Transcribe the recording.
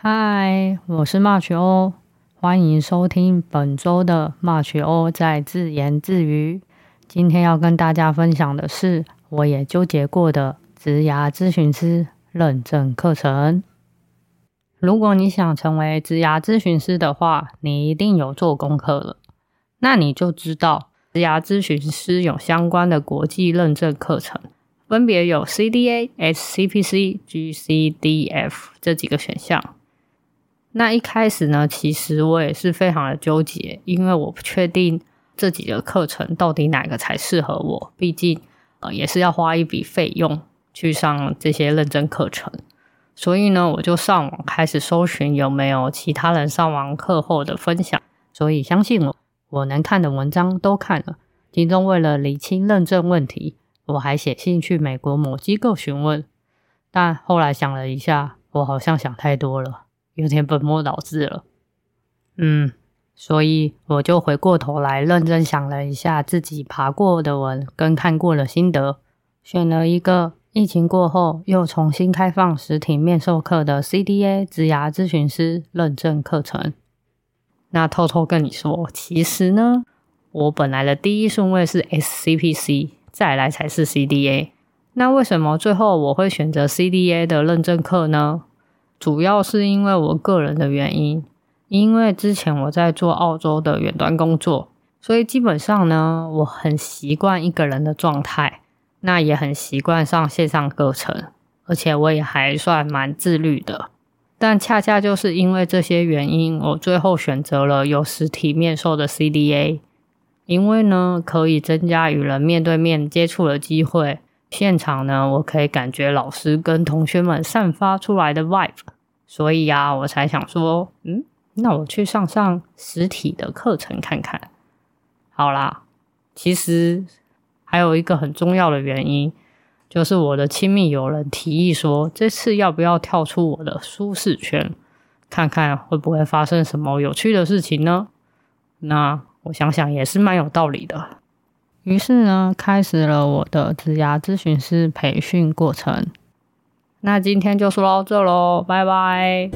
嗨，我是 March 欧，欢迎收听本周的 March 欧在自言自语。今天要跟大家分享的是，我也纠结过的职涯咨询师认证课程。如果你想成为职涯咨询师的话，你一定有做功课了。那你就知道，职涯咨询师有相关的国际认证课程，分别有 CDA、SCPC、GCDF 这几个选项。那一开始呢，其实我也是非常的纠结，因为我不确定这几个课程到底哪个才适合我。毕竟，呃，也是要花一笔费用去上这些认证课程。所以呢，我就上网开始搜寻有没有其他人上完课后的分享。所以相信我，我能看的文章都看了。其中为了理清认证问题，我还写信去美国某机构询问。但后来想了一下，我好像想太多了。有点本末倒置了，嗯，所以我就回过头来认真想了一下自己爬过的文跟看过的心得，选了一个疫情过后又重新开放实体面授课的 CDA 职涯咨询师认证课程。那偷偷跟你说，其实呢，我本来的第一顺位是 SCPC，再来才是 CDA。那为什么最后我会选择 CDA 的认证课呢？主要是因为我个人的原因，因为之前我在做澳洲的远端工作，所以基本上呢，我很习惯一个人的状态，那也很习惯上线上课程，而且我也还算蛮自律的。但恰恰就是因为这些原因，我最后选择了有实体面授的 CDA，因为呢，可以增加与人面对面接触的机会。现场呢，我可以感觉老师跟同学们散发出来的 vibe，所以呀，我才想说，嗯，那我去上上实体的课程看看。好啦，其实还有一个很重要的原因，就是我的亲密友人提议说，这次要不要跳出我的舒适圈，看看会不会发生什么有趣的事情呢？那我想想也是蛮有道理的。于是呢，开始了我的职涯咨询师培训过程。那今天就说到这喽，拜拜。